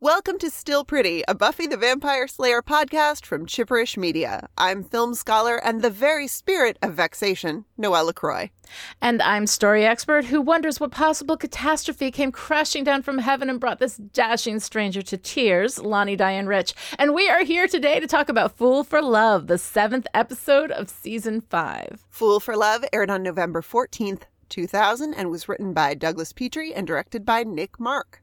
Welcome to Still Pretty, a Buffy the Vampire Slayer podcast from Chipperish Media. I'm film scholar and the very spirit of vexation, Noelle LaCroix. And I'm story expert who wonders what possible catastrophe came crashing down from heaven and brought this dashing stranger to tears, Lani Diane Rich. And we are here today to talk about Fool for Love, the seventh episode of season five. Fool for Love aired on November 14th, 2000, and was written by Douglas Petrie and directed by Nick Marck.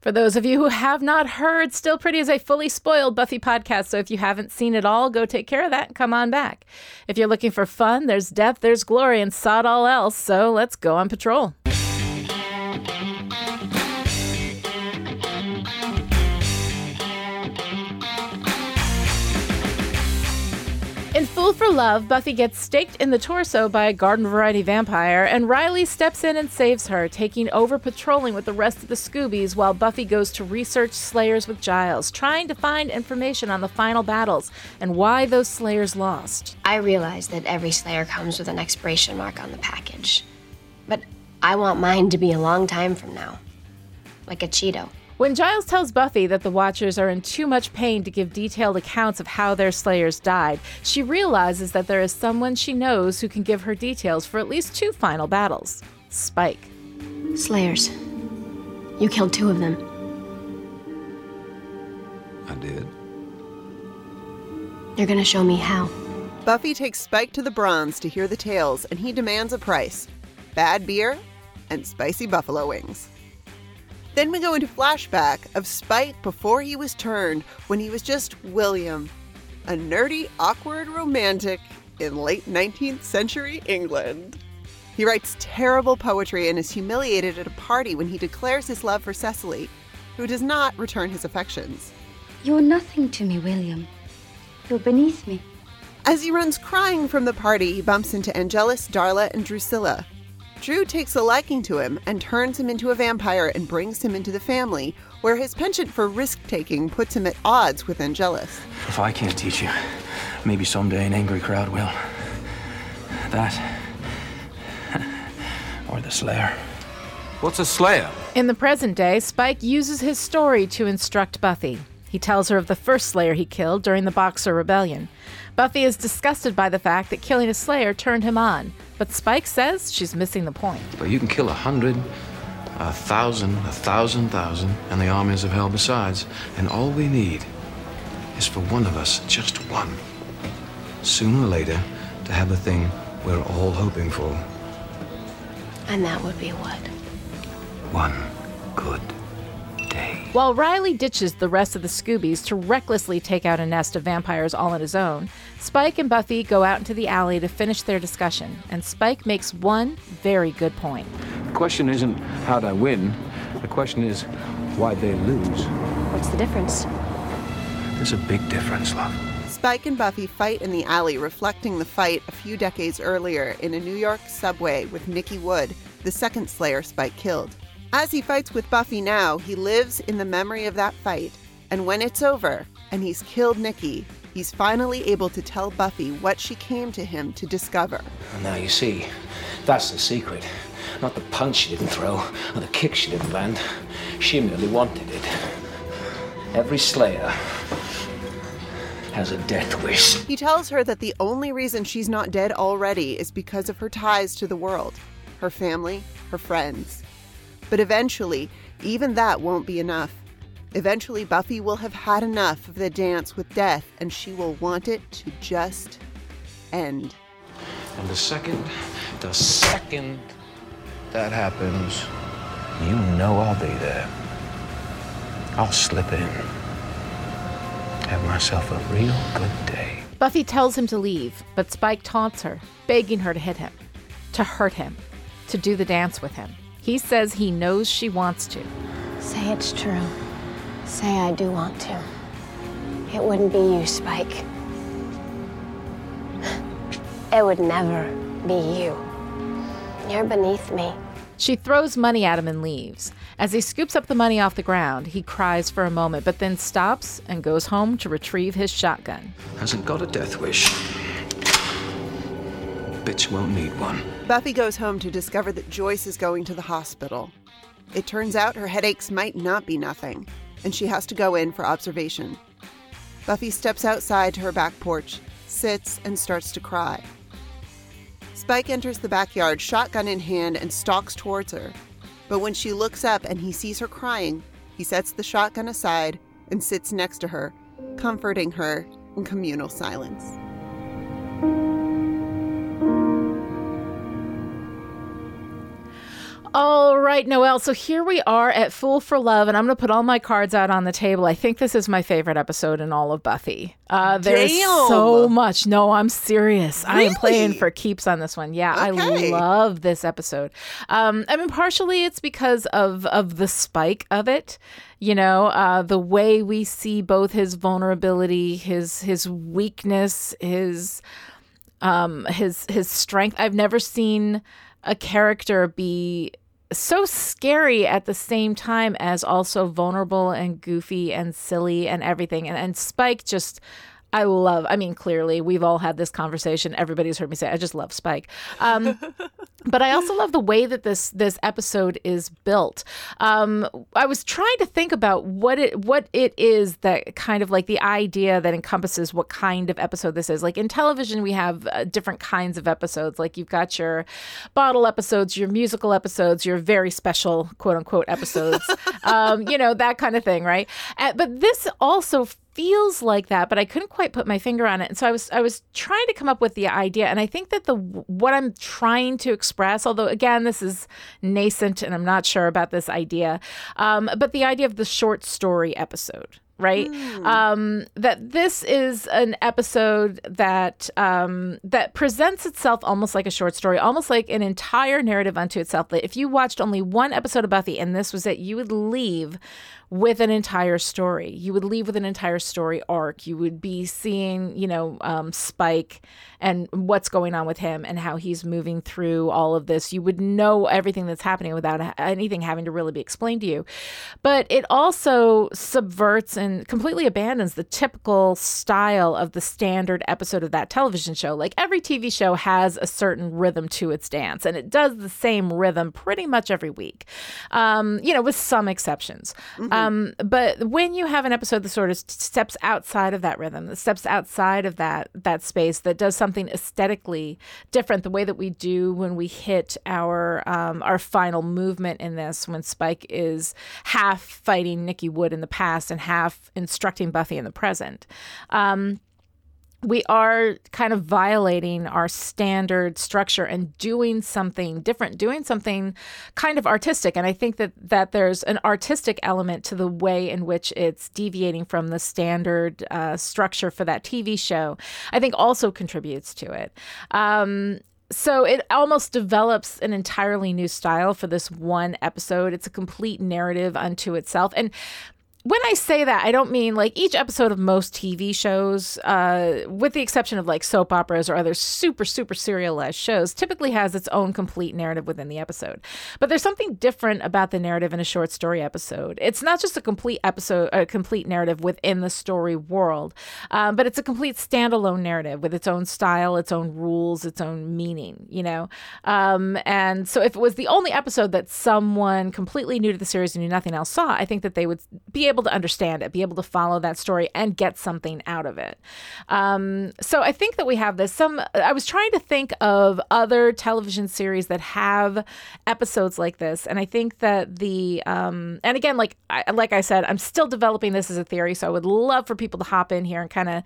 For those of you who have not heard, Still Pretty is a fully spoiled Buffy podcast. So if you haven't seen it all, go take care of that and come on back. If you're looking for fun, there's depth, there's glory, and sod all else. So let's go on patrol. Fool for Love, Buffy gets staked in the torso by a garden variety vampire, and Riley steps in and saves her, taking over patrolling with the rest of the Scoobies while Buffy goes to research Slayers with Giles, trying to find information on the final battles and why those Slayers lost. I realize that every Slayer comes with an expiration mark on the package, but I want mine to be a long time from now. Like a Cheeto. When Giles tells Buffy that the Watchers are in too much pain to give detailed accounts of how their Slayers died, she realizes that there is someone she knows who can give her details for at least two final battles Spike. Slayers. You killed two of them. I did. You're gonna show me how. Buffy takes Spike to the Bronze to hear the tales, and he demands a price bad beer and spicy buffalo wings. Then we go into flashback of Spike before he was turned, when he was just William, a nerdy, awkward romantic in late 19th century England. He writes terrible poetry and is humiliated at a party when he declares his love for Cecily, who does not return his affections. You're nothing to me, William. You're beneath me. As he runs crying from the party, he bumps into Angelus, Darla, and Drusilla. Dru takes a liking to him and turns him into a vampire and brings him into the family, where his penchant for risk taking puts him at odds with Angelus. If I can't teach you, maybe someday an angry crowd will. That. or the Slayer. What's a Slayer? In the present day, Spike uses his story to instruct Buffy. He tells her of the first Slayer he killed during the Boxer Rebellion. Buffy is disgusted by the fact that killing a Slayer turned him on, but Spike says she's missing the point. But you can kill a hundred, a thousand, a thousand thousand, and the armies of hell besides. And all we need is for one of us, just one, sooner or later, to have the thing we're all hoping for. And that would be what? One good day. While Riley ditches the rest of the Scoobies to recklessly take out a nest of vampires all on his own, Spike and Buffy go out into the alley to finish their discussion, and Spike makes one very good point. The question isn't how'd I win, the question is why'd they lose. What's the difference? There's a big difference, love. Spike and Buffy fight in the alley, reflecting the fight a few decades earlier in a New York subway with Nikki Wood, the second Slayer Spike killed. As he fights with Buffy now, he lives in the memory of that fight. And when it's over and he's killed Nikki, he's finally able to tell Buffy what she came to him to discover. And now you see, that's the secret. Not the punch she didn't throw, or the kick she didn't land. She merely wanted it. Every Slayer has a death wish. He tells her that the only reason she's not dead already is because of her ties to the world her family, her friends. But eventually, even that won't be enough. Eventually, Buffy will have had enough of the dance with death and she will want it to just end. And the second, the second that happens, you know I'll be there. I'll slip in. Have myself a real good day. Buffy tells him to leave, but Spike taunts her, begging her to hit him, to hurt him, to do the dance with him. He says he knows she wants to. Say it's true. Say I do want to. It wouldn't be you, Spike. It would never be you. You're beneath me. She throws money at him and leaves. As he scoops up the money off the ground, he cries for a moment, but then stops and goes home to retrieve his shotgun. Hasn't got a death wish. Bitch won't need one. Buffy goes home to discover that Joyce is going to the hospital. It turns out her headaches might not be nothing. And she has to go in for observation. Buffy steps outside to her back porch, sits, and starts to cry. Spike enters the backyard, shotgun in hand, and stalks towards her. But when she looks up and he sees her crying, he sets the shotgun aside and sits next to her, comforting her in communal silence. All right, Noelle. So here we are at Fool for Love, and I'm going to put all my cards out on the table. I think this is my favorite episode in all of Buffy. Uh, there's Damn. so much. No, I'm serious. I am playing for keeps on this one. Yeah, I love this episode. Um, I mean, partially it's because of of the spike of it. You know, uh, the way we see both his vulnerability, his his weakness, his um his his strength i've never seen a character be so scary at the same time as also vulnerable and goofy and silly and everything. And, and spike just i love i mean clearly we've all had this conversation everybody's heard me say i just love spike um, but I also love the way that this this episode is built. Um, I was trying to think about what it what it is that kind of like the idea that encompasses what kind of episode this is. Like in television, we have uh, different kinds of episodes. Like you've got your bottle episodes, your musical episodes, your very special quote unquote episodes. um, you know that kind of thing, right? Uh, but this also feels like that but i couldn't quite put my finger on it. And so i was i was trying to come up with the idea. And i think that the what i'm trying to express although again this is nascent and i'm not sure about this idea um, but the idea of the short story episode right? Um that this is an episode that um that presents itself almost like a short story almost like an entire narrative unto itself. That if you watched only one episode of buffy and this was it you would leave with an entire story. You would leave with an entire story arc. You would be seeing you know um, spike and what's going on with him and how he's moving through all of this. You would know everything that's happening without anything having to really be explained to you. But it also subverts and completely abandons the typical style of the standard episode of that television show. Like every tv show has a certain rhythm to its dance and it does the same rhythm pretty much every week. Um, you know with some exceptions um, but when you have an episode that sort of steps outside of that rhythm that steps outside of that that space that does something aesthetically different the way that we do when we hit our um, our final movement in this when spike is half fighting nikki wood in the past and half instructing buffy in the present. Um, we are kind of violating our standard structure and doing something different doing something kind of artistic. And i think that that there's an artistic element to the way in which it's deviating from the standard uh, structure for that tv show i think also contributes to it. Um, so it almost develops an entirely new style for this one episode. It's a complete narrative unto itself. And when I say that, I don't mean like each episode of most TV shows, uh, with the exception of like soap operas or other super, super serialized shows, typically has its own complete narrative within the episode. But there's something different about the narrative in a short story episode. It's not just a complete episode, a complete narrative within the story world, um, but it's a complete standalone narrative with its own style, its own rules, its own meaning, you know? Um, and so if it was the only episode that someone completely new to the series and knew nothing else saw, I think that they would be able to understand it, be able to follow that story and get something out of it. Um, so I think that we have this. Some I was trying to think of other television series that have episodes like this, and I think that the um, and again, like I, like I said, I'm still developing this as a theory, so I would love for people to hop in here and kind of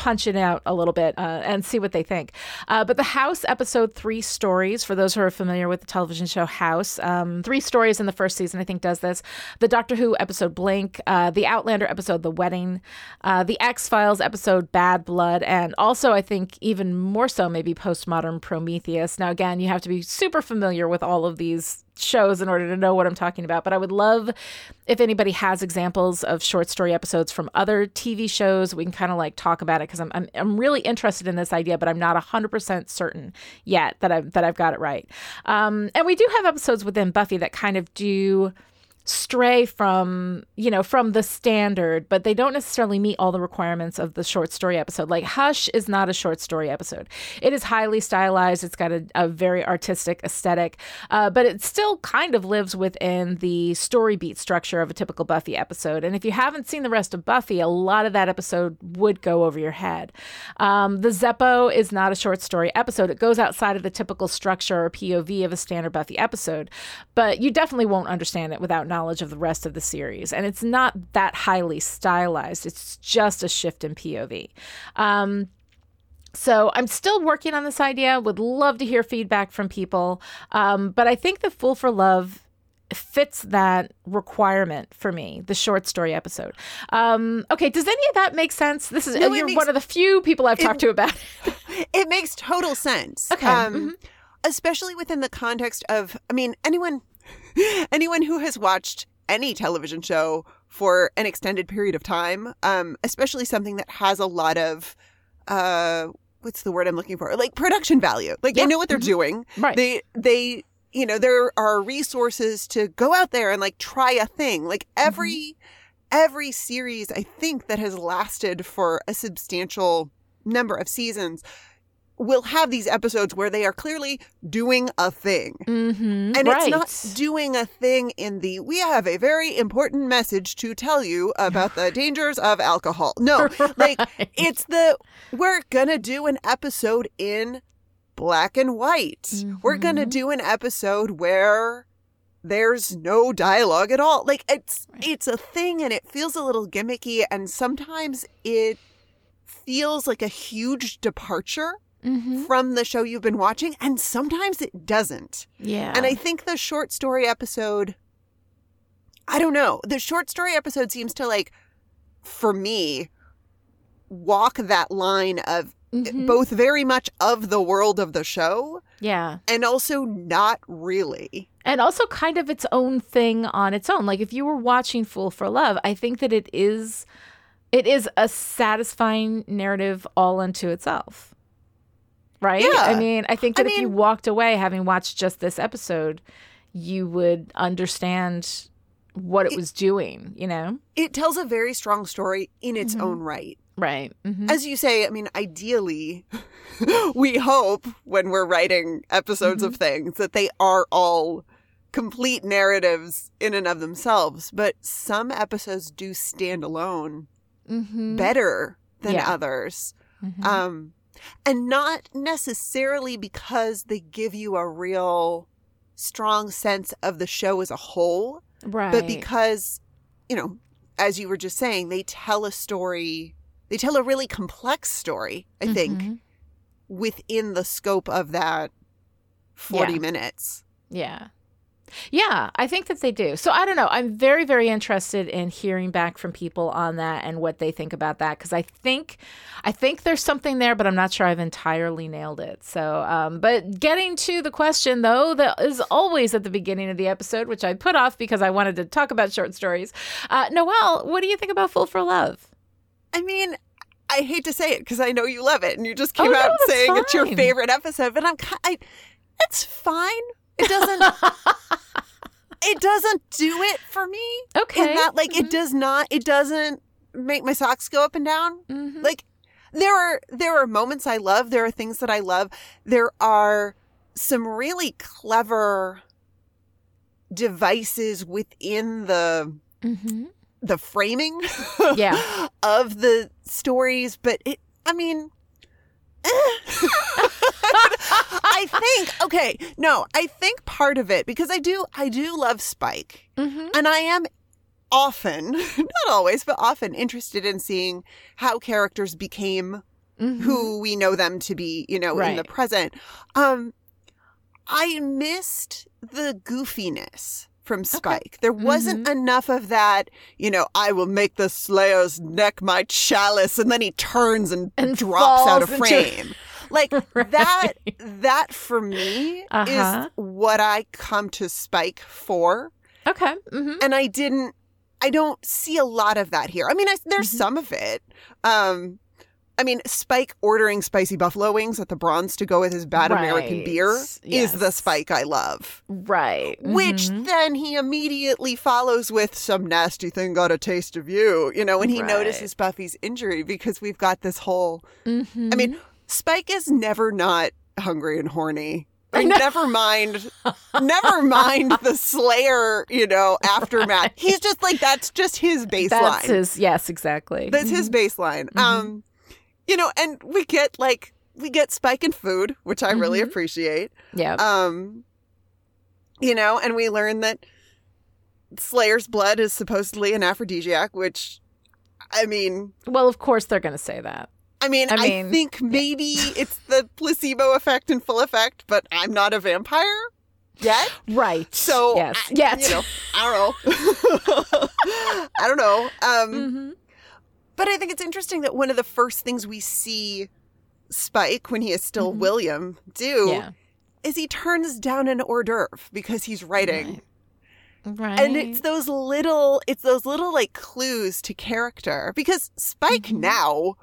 punch it out a little bit uh, and see what they think. Uh, but the House episode three stories, for those who are familiar with the television show House, um, three stories in the first season, I think, does this. The Doctor Who episode Blink, uh, the Outlander episode The Wedding, uh, the X Files episode Bad Blood, and also, I think, even more so, maybe postmodern Prometheus. Now, again, you have to be super familiar with all of these shows in order to know what I'm talking about. But I would love if anybody has examples of short story episodes from other TV shows. We can kind of like talk about it because I'm, I'm I'm really interested in this idea, but I'm not hundred percent certain yet that I've that I've got it right. Um, and we do have episodes within Buffy that kind of do stray from you know from the standard but they don't necessarily meet all the requirements of the short story episode. Like hush is not a short story episode. It is highly stylized. It's got a, a very artistic aesthetic uh, but it still kind of lives within the story beat structure of a typical buffy episode. And if you haven't seen the rest of buffy a lot of that episode would go over your head. Um, the zeppo is not a short story episode. It goes outside of the typical structure or pov of a standard buffy episode but you definitely won't understand it without knowledge of the rest of the series. And it's not that highly stylized, it's just a shift in POV. Um, so I'm still working on this idea, would love to hear feedback from people. Um, but I think the Fool for Love fits that requirement for me the short story episode um okay does any of that make sense this is No, you're makes- one of the few people i've talked to about it. It makes total sense. Okay, Um, mhm. Especially within the context of, I mean, anyone, anyone who has watched any television show for an extended period of time, um, especially something that has a lot of, uh, what's the word I'm looking for? Like production value. Like Yeah, they know what they're mhm. doing. Right. They, they, you know, there are resources to go out there and like try a thing. Like every, every series, I think that has lasted for a substantial number of seasons will have these episodes where they are clearly doing a thing. mm-hmm. And right. it's not doing a thing in the we have a very important message to tell you about the dangers of alcohol. No, like it's the we're gonna do an episode in black and white. We're gonna Mhm. do an episode where there's no dialogue at all. Like it's it's a thing and it feels a little gimmicky and sometimes it feels like a huge departure Mhm. from the show you've been watching and sometimes it doesn't. yeah And I think the short story episode, I don't know, the short story episode seems to like, for me, walk that line of Mhm. both very much of the world of the show yeah and also not really. and also kind of its own thing on its own like if you were watching fool for love i think that it is it is a satisfying narrative all unto itself right Yeah. i mean i think I that if you walked away having watched just this episode you would understand what it, It- was doing you know It tells a very strong story in its Mhm. own right. right Mhm. As you say, I mean, ideally, we hope when we're writing episodes of things that they are all complete narratives in and of themselves. But some episodes do stand alone Mhm. better than Yeah. others. Mhm. Um, and not necessarily because they give you a real strong sense of the show as a whole, right but because, you know, as you were just saying, they tell a story, they tell a really complex story, I think, Mhm. within the scope of that 40 Yeah. minutes. Yeah. Yeah, I think that they do. So I don't know. I'm very, very interested in hearing back from people on that and what they think about that because I think, I think there's something there, but I'm not sure I've entirely nailed it. So, um, but getting to the question though, that is always at the beginning of the episode, which I put off because I wanted to talk about short stories. Uh, Noelle, what do you think about Fool for Love? I mean, I hate to say it because I know you love it, and you just Oh, came no, out that's saying it's your favorite episode. But I'm, I, it's fine. It doesn't. it doesn't do it for me. Okay. And that, like, it does not. It doesn't make my socks go up and down. Mhm. Like, there are there are moments I love. There are things that I love. There are some really clever devices within the Mhm. the framing Yeah. of the stories but it i mean. i think okay no i think part of it because i do i do love spike Mhm. and i am often not always but often interested in seeing how characters became Mhm. who we know them to be you know in the present um i missed the goofiness from spike there wasn't Mm-hmm. enough of that you know i will make the slayer's neck my chalice and then he turns and, And drops out of falls into- frame like that that for me Uh-huh. is what i come to spike for Okay. hmm and I didn't I don't see a lot of that here. I mean, I, there's Mm-hmm. some of it. Um I mean, Spike ordering spicy buffalo wings at the Bronze to go with his bad American Right. beer is the Spike I love. Right. Which Mhm. then he immediately follows with some nasty thing got a taste of you, you know, when he Right. notices Buffy's injury because we've got this whole Mhm. I mean, Spike is never not hungry and horny. I mean, never mind, never mind the Slayer, you know, aftermath. He's just like that's just his baseline. that's his. Yes, exactly. That's his baseline. Um, you know, and we get like we get Spike and food, which I really Mhm. appreciate. Yeah. Um, you know, and we learn that Slayer's blood is supposedly an aphrodisiac, which, I mean, well, of course they're going to say that. I mean, I I, think maybe it's the placebo effect in full effect, but I'm not a vampire yet. Right. So, yes. I, yes. you know, I don't know. I don't know. Um, Mhm. But I think it's interesting that one of the first things we see Spike when he is still Mhm. William do Yeah. is he turns down an hors d'oeuvre because he's writing. Right. And it's those little it's those little like clues to character because Spike Mhm. now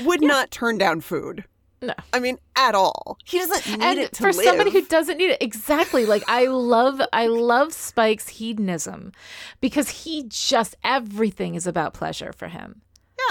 would not turn down food. No. I mean at all. He doesn't need and it to for live. somebody who doesn't need it exactly like i love i love spike's hedonism because he just everything is about pleasure for him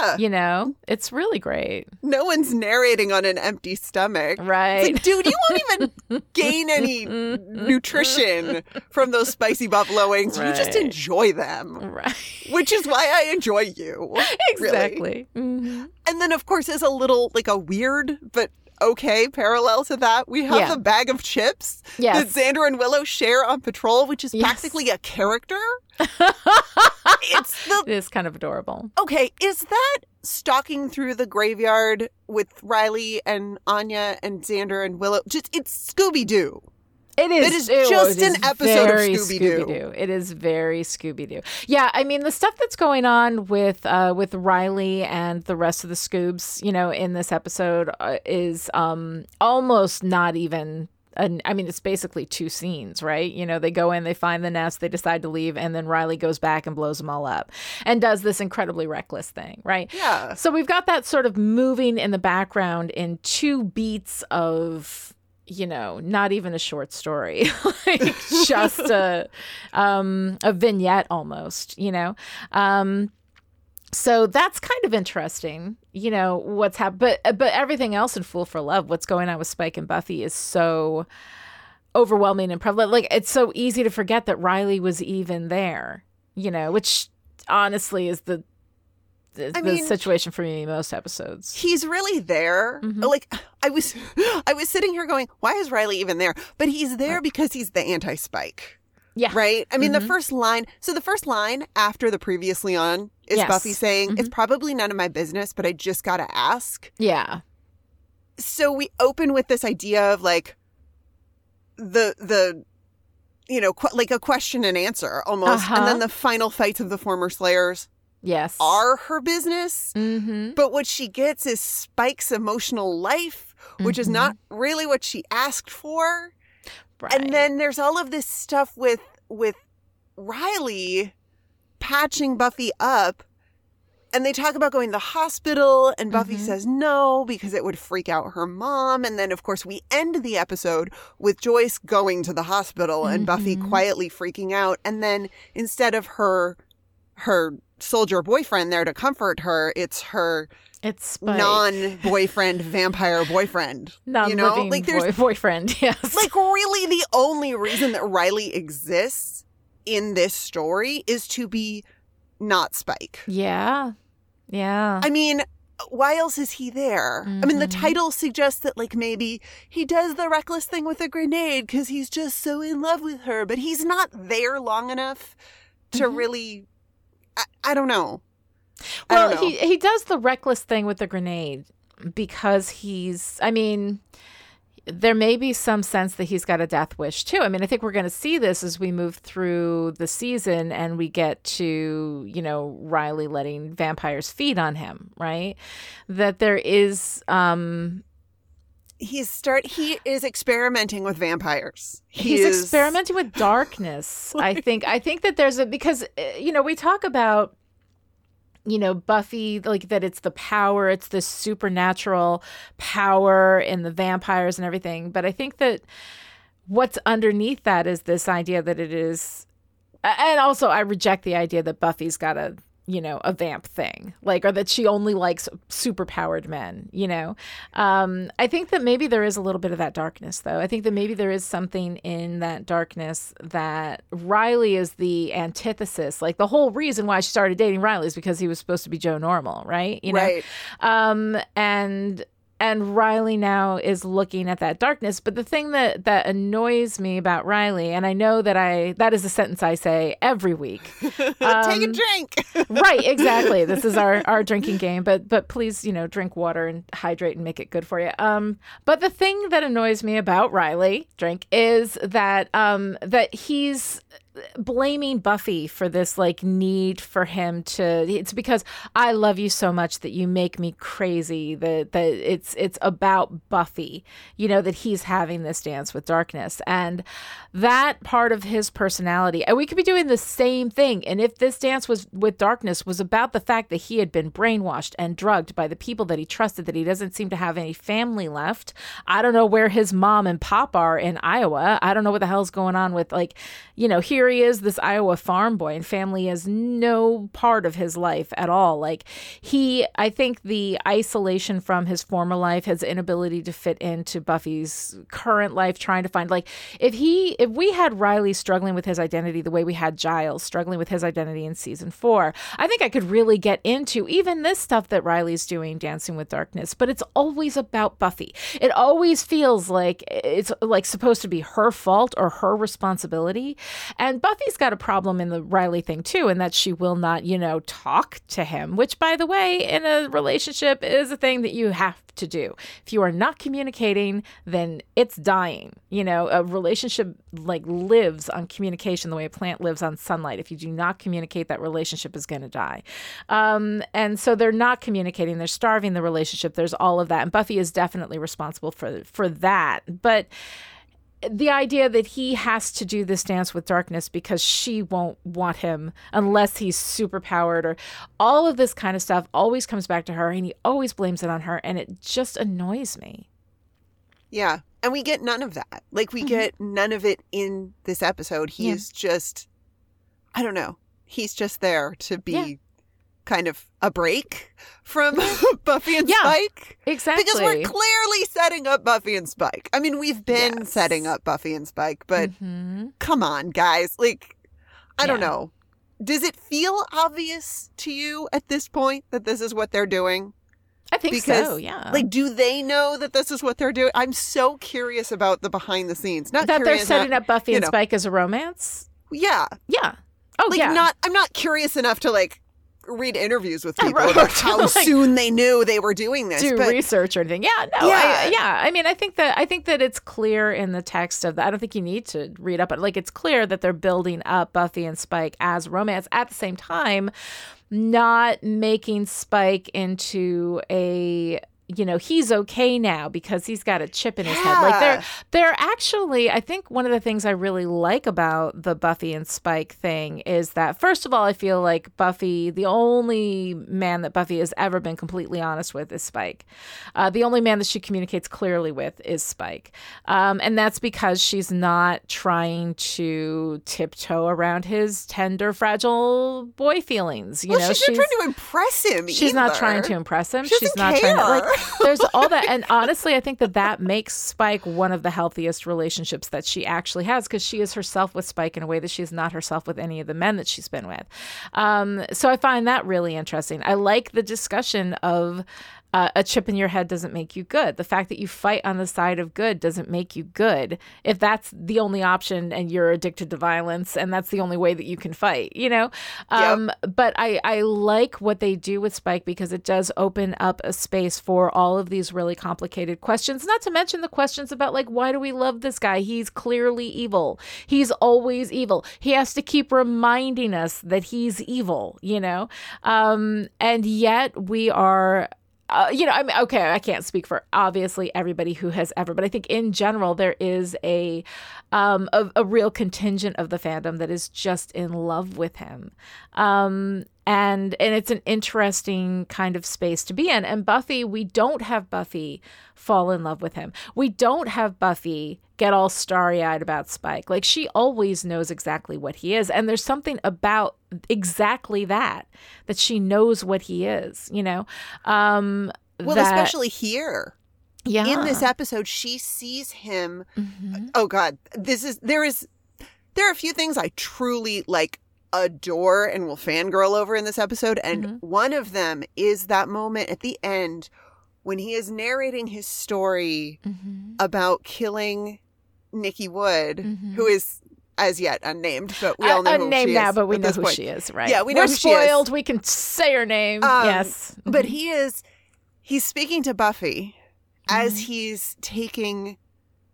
yeah, you know it's really great no one's narrating on an empty stomach. right like, dude, you won't even gain any nutrition from those spicy buffalo wings. You just enjoy them, right which is why I enjoy you. really. exactly Mhm. And then, of course, as a little, like a weird but okay parallel to that, we have Yeah. the bag of chips yes that Xander and Willow share on patrol, which is Yes. practically a character. it's the it is kind of adorable okay. Is that stalking through the graveyard with Riley and Anya and Xander and Willow? Just it's Scooby Doo. It is. It is ew, just it an is episode of Scooby-Doo. Scooby-Doo. It is very Scooby Doo. Yeah, I mean the stuff that's going on with uh, with Riley and the rest of the Scoobs, you know, in this episode uh, is um, almost not even. An, I mean, it's basically two scenes, right? You know, they go in, they find the nest, they decide to leave, and then Riley goes back and blows them all up, and does this incredibly reckless thing, right? Yeah. So we've got that sort of moving in the background in two beats of, you know, not even a short story, like just a um, a vignette almost, you know. Um, so that's kind of interesting, you know, what's happened. But but everything else in Fool for Love, what's going on with Spike and Buffy is so overwhelming and prevalent. Like it's so easy to forget that Riley was even there, you know, which honestly is the the, I the mean- situation for me most episodes. He's really there. Mhm. Like I was I was sitting here going, why is Riley even there? But he's there because he's the anti-spike. Yeah. Right? I mean, the Mhm. first line, so the first line after the previously on is Yes. Buffy saying, "It's Mhm. probably none of my business, but I just got to ask." Yeah. So we open with this idea of like the the you know, qu- like a question and answer almost. Uh-huh. And then the final fights of the former slayers Yes. are her business. Mm-hmm. But what she gets is Spike's emotional life, which is Mhm. not really what she asked for. Right. And then there's all of this stuff with with Riley patching Buffy up. And they talk about going to the hospital, and Buffy Mhm. says no because it would freak out her mom. And then, of course, we end the episode with Joyce going to the hospital and Buffy Mhm. quietly freaking out. And then instead of her her soldier boyfriend there to comfort her, it's her it's Spike. non-boyfriend vampire boyfriend. non-living you know, like there's boy- boyfriend. Yes. like really the only reason that Riley exists in this story is to be not Spike. yeah. Yeah. I mean, why else is he there? I mean, the Mhm. title suggests that like maybe he does the reckless thing with a grenade because he's just so in love with her, but he's not there long enough to Mhm. really. I, I don't know. Well, don't know. he he does the reckless thing with the grenade because he's. I mean, there may be some sense that he's got a death wish too. I mean, I think we're going to see this as we move through the season and we get to you know Riley letting vampires feed on him, right? That there is. um he's start. He is experimenting with vampires. He he's is- experimenting with darkness i think i think that there's a because uh, you know we talk about you know, Buffy, like that it's the power, it's the supernatural power in the vampires and everything. But I think that what's underneath that is this idea that it is, and also I reject the idea that Buffy's got a you know, a vamp thing, like, or that she only likes superpowered men, you know. Um, I think that maybe there is a little bit of that darkness, though. I think that maybe there is something in that darkness that Riley is the antithesis. Like, the whole reason why she started dating Riley is because he was supposed to be Joe Normal, right? You know? Right. Um, and and Riley now is looking at that darkness. But the thing that that annoys me about Riley, and I know that I that is a sentence I say every week. Take a drink. right, exactly. This is our our drinking game. But but please, you know, drink water and hydrate and make it good for you. Um, but the thing that annoys me about Riley, drink, is that um that he's blaming Buffy for this like need for him to it's because I love you so much that you make me crazy that that it's it's about Buffy you know that he's having this dance with darkness. And that part of his personality and we could be doing the same thing. And if this dance was with darkness was about the fact that he had been brainwashed and drugged by the people that he trusted that he doesn't seem to have any family left I don't know where his mom and pop are in Iowa. I don't know what the hell's going on with like you know here he is this Iowa farm boy and family is no part of his life at all. Like he I think the isolation from his former life, his inability to fit into Buffy's current life, trying to find like if he if we had Riley struggling with his identity the way we had Giles struggling with his identity in season four, I think I could really get into even this stuff that Riley's doing, Dancing with Darkness, but it's always about Buffy. It always feels like it's like supposed to be her fault or her responsibility. And Buffy's got a problem in the Riley thing too, in that she will not, you know, talk to him, which by the way, in a relationship is a thing that you have to do. If you are not communicating, then it's dying. You know, a relationship like lives on communication the way a plant lives on sunlight. If you do not communicate, that relationship is going to die. Um, and so they're not communicating. They're starving the relationship. There's all of that, and Buffy is definitely responsible for for that. But the idea that he has to do this dance with darkness because she won't want him unless he's super powered or all of this kind of stuff always comes back to her and he always blames it on her and it just annoys me. Yeah. And we get none of that. Like we mm-hmm. get none of it in this episode. He's yeah. just I don't know. He's just there to be yeah kind of a break from Buffy and yeah, Spike. Exactly. Because we're clearly setting up Buffy and Spike. I mean, we've been yes. setting up Buffy and Spike, but mm-hmm. come on, guys. Like, I yeah. don't know. Does it feel obvious to you at this point that this is what they're doing? I think because, so, yeah. Like, do they know that this is what they're doing? I'm so curious about the behind the scenes. Not that they're setting up Buffy and know. Spike as a romance. Yeah. Yeah. Oh like, yeah. Not. I'm not curious enough to like read interviews with people about how like, soon they knew they were doing this. Do but, research or anything. Yeah, no, yeah. I, yeah. I mean, I think that I think that it's clear in the text of that. I don't think you need to read up, but like it's clear that they're building up Buffy and Spike as romance at the same time, not making Spike into a you know he's okay now because he's got a chip in his yeah. head like they're they're actually i think one of the things i really like about the buffy and spike thing is that first of all i feel like buffy the only man that buffy has ever been completely honest with is spike uh, the only man that she communicates clearly with is spike um, and that's because she's not trying to tiptoe around his tender fragile boy feelings you well, know she's, she's, not trying to impress him she's either. not trying to impress him she she's not care. trying to like there's all that and honestly i think that that makes spike one of the healthiest relationships that she actually has because she is herself with spike in a way that she's not herself with any of the men that she's been with. Um, so i find that really interesting. I like the discussion of uh, a chip in your head doesn't make you good. The fact that you fight on the side of good doesn't make you good. If that's the only option and you're addicted to violence and that's the only way that you can fight, you know? Um, yep. But I, I like what they do with Spike because it does open up a space for all of these really complicated questions, not to mention the questions about, like, why do we love this guy? He's clearly evil. He's always evil. He has to keep reminding us that he's evil, you know? Um, and yet we are uh, you know, I mean, okay, I can't speak for obviously everybody who has ever, but I think in general there is a, um, a, a real contingent of the fandom that is just in love with him, um, and and it's an interesting kind of space to be in and buffy we don't have buffy fall in love with him we don't have buffy get all starry-eyed about spike like she always knows exactly what he is and there's something about exactly that that she knows what he is you know um Well, that- especially here. yeah In this episode, she sees him. Mhm. Oh God, this is there is there are a few things I truly like adore and will fangirl over in this episode, and Mhm. one of them is that moment at the end when he is narrating his story Mhm. about killing Nikki Wood, Mhm. who is as yet unnamed, but we all know Uh, who unnamed she now, is but we know who point. she is, right? Yeah, we know We're who she is. spoiled. We can say her name. Um, yes, But Mhm. he is he's speaking to Buffy as Mhm. he's taking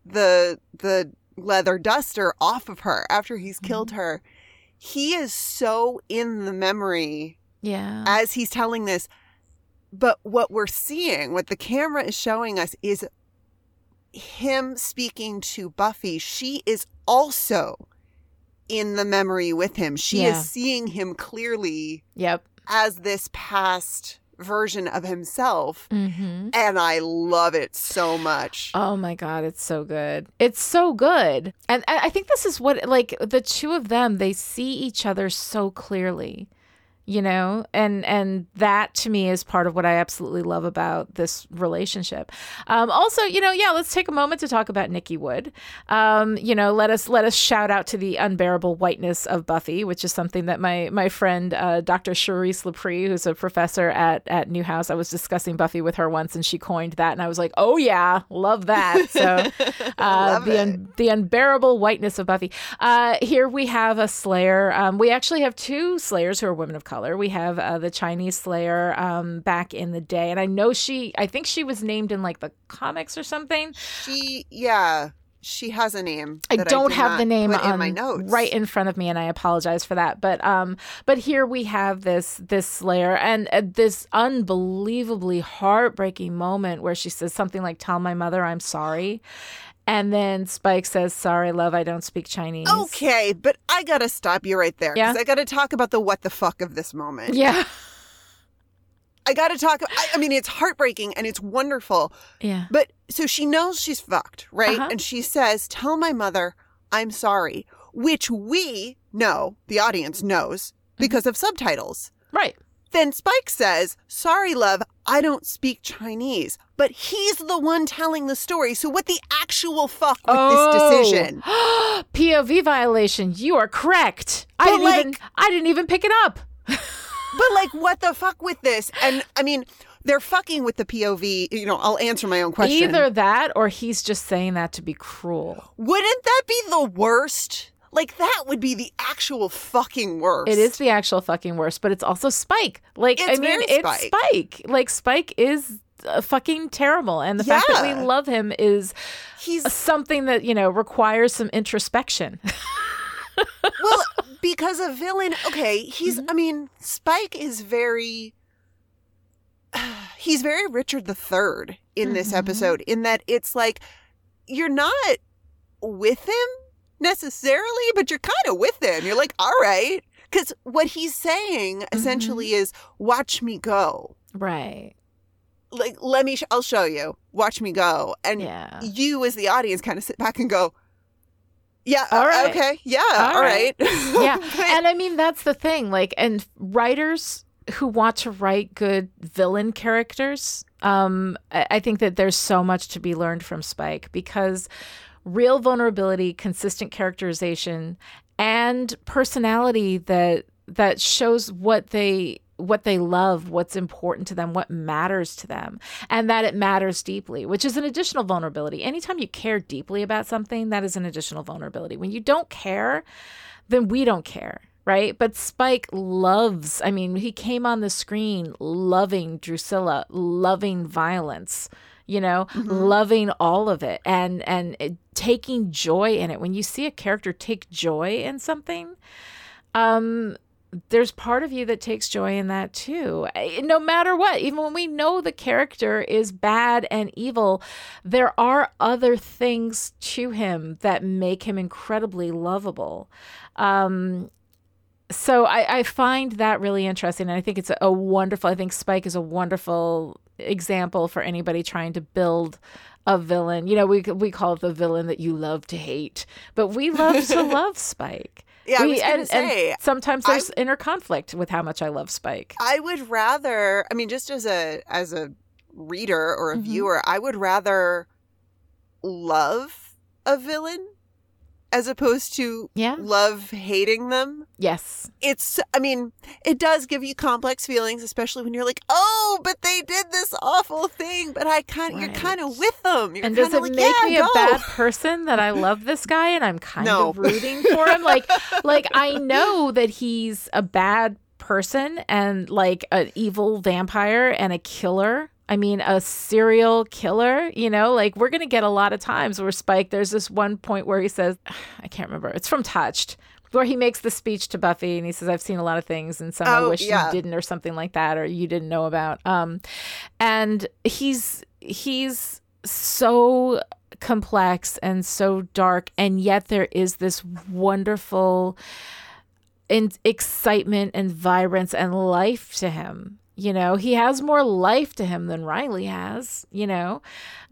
the the leather duster off of her after he's Mm-hmm. killed her. He is so in the memory yeah, as he's telling this. But what we're seeing, what the camera is showing us is him speaking to Buffy. She is also in the memory with him. She Yeah. is seeing him clearly yep. as this past version of himself. hmm And I love it so much. Oh my god, it's so good. It's so good, and I I think this is what like the two of them. They see each other so clearly, you know, and and that to me is part of what I absolutely love about this relationship. Um, also, you know, yeah, let's take a moment to talk about Nikki Wood. Um, you know, let us let us shout out to the unbearable whiteness of Buffy, which is something that my my friend uh, Dr. Charisse L'Pree, who's a professor at at Newhouse, I was discussing Buffy with her once, and she coined that, and I was like, oh yeah, love that. So uh, the un- the unbearable whiteness of Buffy. Uh, here we have a Slayer. Um, we actually have two Slayers who are women of color. We have uh, the Chinese Slayer um, back in the day, and I know she. I think she was named in like the comics or something. She, yeah, she has a name. I don't did have the name on in my notes. right in front of me, and I apologize for that. But um, but here we have this this Slayer and uh, this unbelievably heartbreaking moment where she says something like, "Tell my mother I'm sorry," and then Spike says, "Sorry, love, I don't speak Chinese." Okay, but I gotta stop you right there because Yeah? I gotta talk about the what the fuck of this moment. Yeah. I gotta talk. I, I mean, it's heartbreaking and it's wonderful. Yeah. But so she knows she's fucked, right? Uh-huh. And she says, "Tell my mother I'm sorry," which we know, the audience knows Mm-hmm. because of subtitles. Right. Then Spike says, Sorry, love, I don't speak Chinese. But he's the one telling the story. So, what the actual fuck with Oh. this decision? POV violation. You are correct. I didn't even I didn't even pick it up. But, like, what the fuck with this? And I mean, they're fucking with the POV. You know, I'll answer my own question. Either that or he's just saying that to be cruel. Wouldn't that be the worst? Like, that would be the actual fucking worst. It is the actual fucking worst, but it's also Spike. Like I mean, it's Spike. Spike. Like Spike is uh, fucking terrible, and the fact that we love him is He's, something that you know requires some introspection. well, because a villain, okay, he's, Mm-hmm. I mean, Spike is very. He's very Richard the Third in this Mhm. episode, in that it's like you're not with him necessarily, but you're kind of with him. You're like, all right. Because what he's saying Mm-hmm. essentially is, watch me go. right. Like, let me, sh- I'll show you. Watch me go. And Yeah. you, as the audience, kind of sit back and go, yeah, All uh, okay, yeah, All all right. yeah and i mean that's the thing like and writers who want to write good villain characters um I think that there's so much to be learned from spike because real vulnerability consistent characterization and personality that that shows what they what they love, what's important to them, what matters to them, and that it matters deeply, which is an additional vulnerability. Anytime you care deeply about something, that is an additional vulnerability. When you don't care, then we don't care, right? But Spike loves, I mean, he came on the screen loving Drusilla, loving violence you know loving all of it and and it, taking joy in it. When you see a character take joy in something um there's part of you that takes joy in that too. No matter what even when we know the character is bad and evil there are other things to him that make him incredibly lovable. Um so I, I find that really interesting. And I think it's a, a wonderful, I think Spike is a wonderful example for anybody trying to build a villain. You know, we we call it the villain that you love to hate, but we love to love Spike. Yeah, I we, and, say, and sometimes there's inner conflict with how much I love Spike. I would rather, I mean, just as a as a reader or a Mhm. viewer, I would rather love a villain as opposed to Yeah. love hating them. Yes. It's, I mean, it does give you complex feelings, especially when you're like, oh, but they did this awful thing, but I kind, of you're kind of with them. You're and does it like, make yeah, me a bad person that I love this guy and I'm kind No. of rooting for him? Like, like I know that he's a bad person and like an evil vampire and a killer. I mean, a serial killer, you know, like we're going to get a lot of times where Spike, there's this one point where he says, I can't remember, it's from Touched, where he makes the speech to Buffy and he says, I've seen a lot of things and some I Oh, wish yeah. you didn't or something like that or you didn't know about. Um, and he's, he's so complex and so dark and yet there is this wonderful in- excitement and vibrance and life to him you know he has more life to him than riley has you know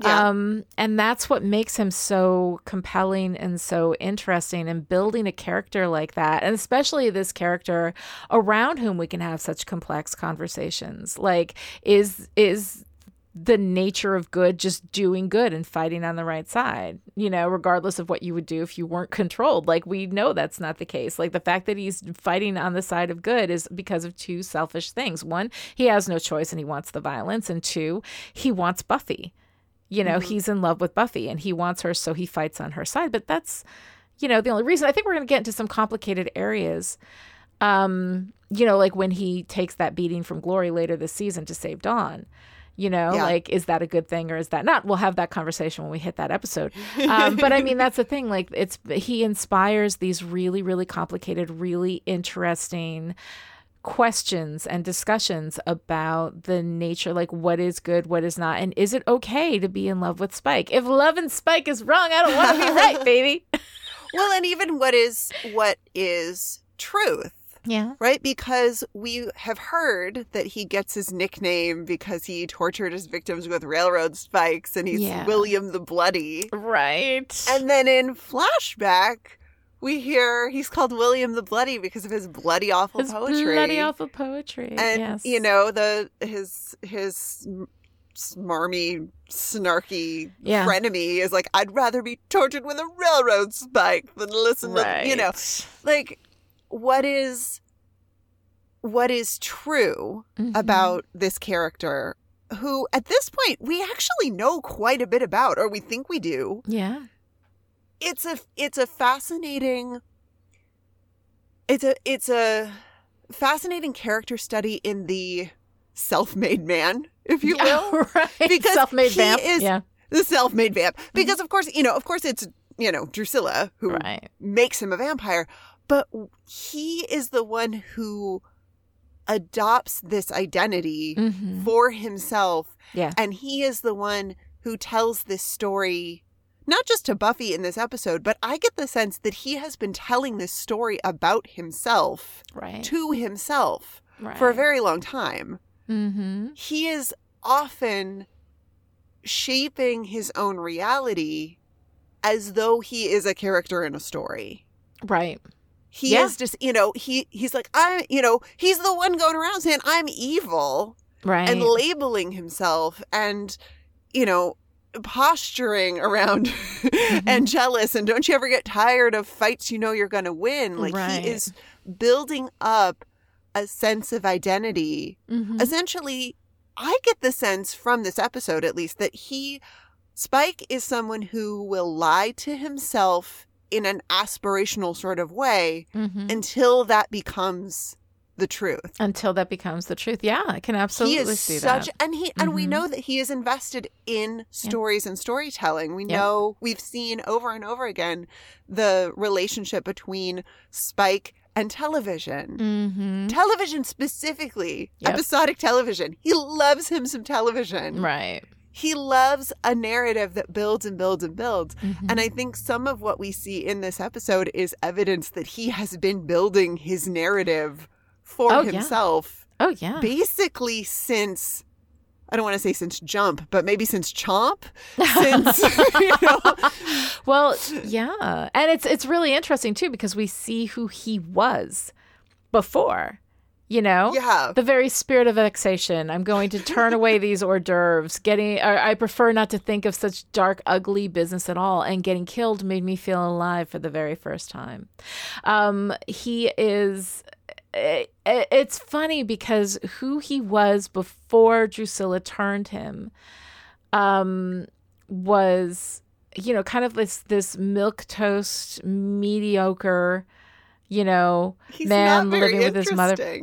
Yeah. um and that's what makes him so compelling and so interesting and building a character like that and especially this character around whom we can have such complex conversations like is is the nature of good just doing good and fighting on the right side you know regardless of what you would do if you weren't controlled. Like we know that's not the case. Like the fact that he's fighting on the side of good is because of two selfish things. One he has no choice and he wants the violence and two he wants buffy. You know he's in love with buffy and he wants her so he fights on her side. But that's you know the only reason i think we're going to get into some complicated areas um you know like when he takes that beating from glory later this season to save dawn you know Yeah. like is that a good thing or is that not we'll have that conversation when we hit that episode um, but i mean that's the thing like it's he inspires these really really complicated really interesting questions and discussions about the nature like what is good what is not and is it okay to be in love with spike if love and spike is wrong i don't want to be right baby Well, and even what is, what is truth. Yeah right? Because we have heard that he gets his nickname because he tortured his victims with railroad spikes and he's Yeah. William the Bloody. right And then in flashback, we hear he's called William the Bloody because of his bloody awful his poetry. bloody awful poetry and yes you know the his his smarmy snarky Yeah. frenemy is like i'd rather be tortured with a railroad spike than listen to you know like what is what is true Mhm. about this character who at this point we actually know quite a bit about or we think we do. Yeah. It's a it's a fascinating it's a it's a fascinating character study in the self-made man if you Yeah, will. right. Because self-made he vamp is- yeah. the self-made vamp. Because of course you know of course it's you know drusilla who right. makes him a vampire, but he is the one who adopts this identity Mhm. for himself. Yeah. And he is the one who tells this story, not just to Buffy in this episode, but I get the sense that he has been telling this story about himself right to himself right. for a very long time. mm-hmm He is often shaping his own reality as though he is a character in a story. right he Yeah. is just you know he he's like i you know he's the one going around saying i'm evil right and labeling himself and you know posturing around Mm-hmm. and jealous and don't you ever get tired of fights you know you're going to win like Right. he is building up a sense of identity Mhm. essentially i get the sense from this episode at least that he spike is someone who will lie to himself in an aspirational sort of way Mhm. until that becomes the truth. until that becomes the truth yeah i can absolutely he is see such that and he and we Mhm. know that he is invested in stories and storytelling. We Yeah. know we've seen over and over again the relationship between Spike and television. mm-hmm. Television specifically, Yep. episodic television. He loves him some television. right he loves a narrative that builds and builds and builds. Mm-hmm. And I think some of what we see in this episode is evidence that he has been building his narrative for Oh, yeah. himself Oh yeah. basically since I don't want to say since Jump, but maybe since Chomp. Since you know, Well, yeah. And it's it's really interesting too because we see who he was before. You know? Yeah. The very spirit of vexation. I'm going to turn away these hors d'oeuvres. Getting or I prefer not to think of such dark, ugly business at all. And getting killed made me feel alive for the very first time. Um, he is it, it's funny because who he was before Drusilla turned him um was you know kind of this this milk toast mediocre you know he's man living with his mother.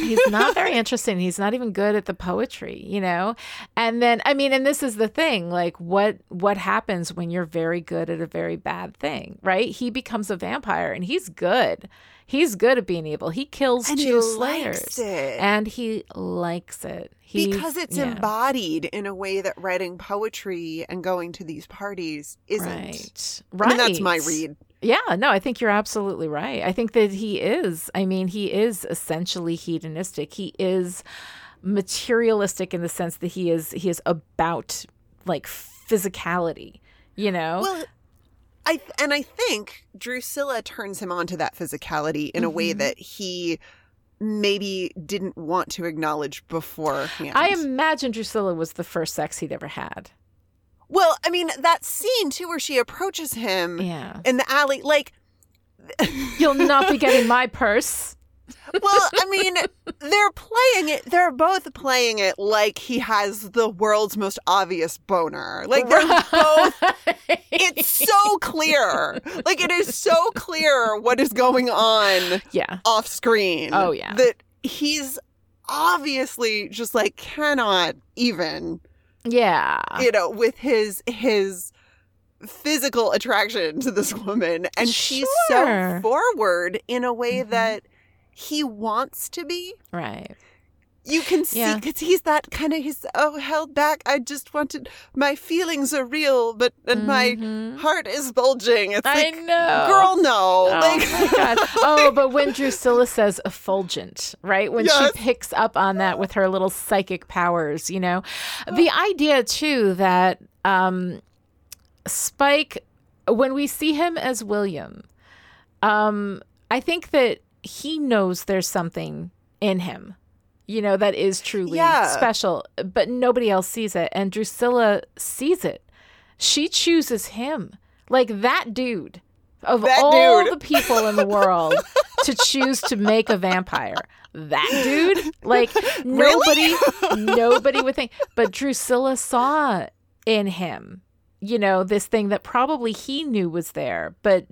He's not very interesting he's not even good at the poetry you know and then i mean and this is the thing like what what happens when you're very good at a very bad thing right he becomes a vampire and he's good he's good at being evil he kills And he two likes slayers it. and he likes it He's- because it's yeah. embodied in a way that writing poetry and going to these parties isn't. Right. I mean, that's my read. Yeah, no, I think you're absolutely right. I think that he is. I mean, he is essentially hedonistic. He is materialistic in the sense that he is he is about like physicality, you know? Well, I and I think Drusilla turns him on to that physicality in a way Mm-hmm. that he maybe didn't want to acknowledge beforehand. I imagine Drusilla was the first sex he'd ever had. Well, I mean that scene too, where she approaches him Yeah. in the alley, like. You'll not be getting my purse. Well, I mean, they're playing it. They're both playing it like he has the world's most obvious boner. Like they're both. It's so clear. Like it is so clear what is going on Yeah. off screen. Oh, yeah. That he's obviously just like cannot even, Yeah. you know, with his his physical attraction to this woman and she's so forward in a way Mm-hmm. that he wants to be. Right. You can see Yeah. because he's that kind of he's oh held back. I just wanted my feelings are real, but and my heart is bulging. It's Mm-hmm. I like know. girl, no. Oh like my god! Oh, but when Drusilla says effulgent, right? When Yes. she picks up on that with her little psychic powers, you know, the idea too that um, Spike, when we see him as William, um, I think that he knows there's something in him, you know, that is truly Yeah. special, but nobody else sees it, and Drusilla sees it. She chooses him, like that dude of That all dude. the people in the world to choose to make a vampire. That dude, like nobody, nobody would think. But Drusilla saw in him, you know, this thing that probably he knew was there, but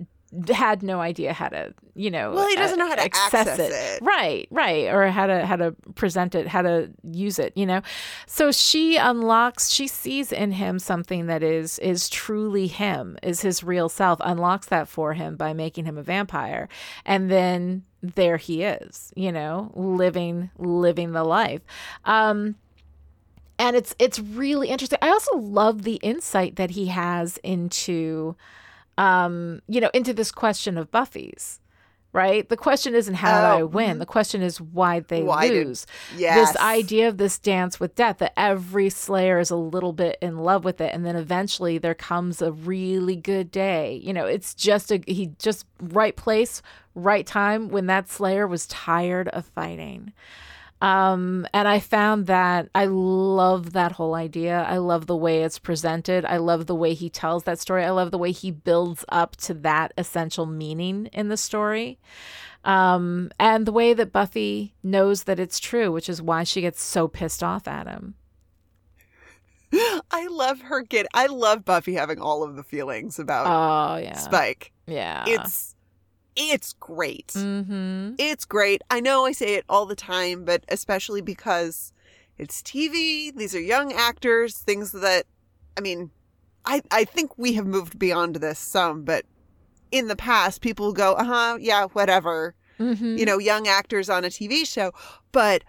had no idea how to, you know, Well, he doesn't know how to access it. it. Right, right, or how to how to present it, how to use it, you know. So she unlocks, she sees in him something that is is truly him, is his real self, unlocks that for him by making him a vampire. And then there he is, you know, living living the life. Um and it's it's really interesting. I also love the insight that he has into um, you know, into this question of Buffy's. Right? The question isn't how did I Oh, win? The question is why they Why did- lose. Yes. This idea of this dance with death that every slayer is a little bit in love with it and then eventually there comes a really good day. You know, it's just a he just right place, right time when that slayer was tired of fighting. Um, and I found that I love that whole idea. I love the way it's presented. I love the way he tells that story. I love the way he builds up to that essential meaning in the story. Um, and the way that Buffy knows that it's true, which is why she gets so pissed off at him. I love her get. I love Buffy having all of the feelings about Oh, yeah. Spike. Yeah. It's it's great. mm-hmm. It's great. I know I say it all the time, but especially because it's TV. These are young actors. Things that, I mean, I I think we have moved beyond this some, but in the past, people go, uh huh, yeah, whatever. Mm-hmm. You know, young actors on a TV show, but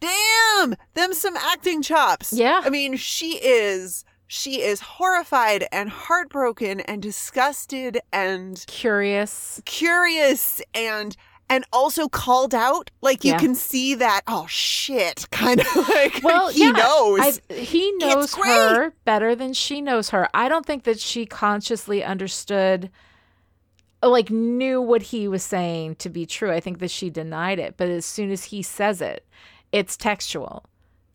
damn, them some acting chops. Yeah. I mean, she is she is horrified and heartbroken and disgusted and Curious. curious and and also called out. Like you Yeah. can see that, oh shit, kind of like Well, he yeah, knows. I- he knows her better than she knows her. I don't think that she consciously understood, like, knew what he was saying to be true. I think that she denied it. But as soon as he says it, it's textual,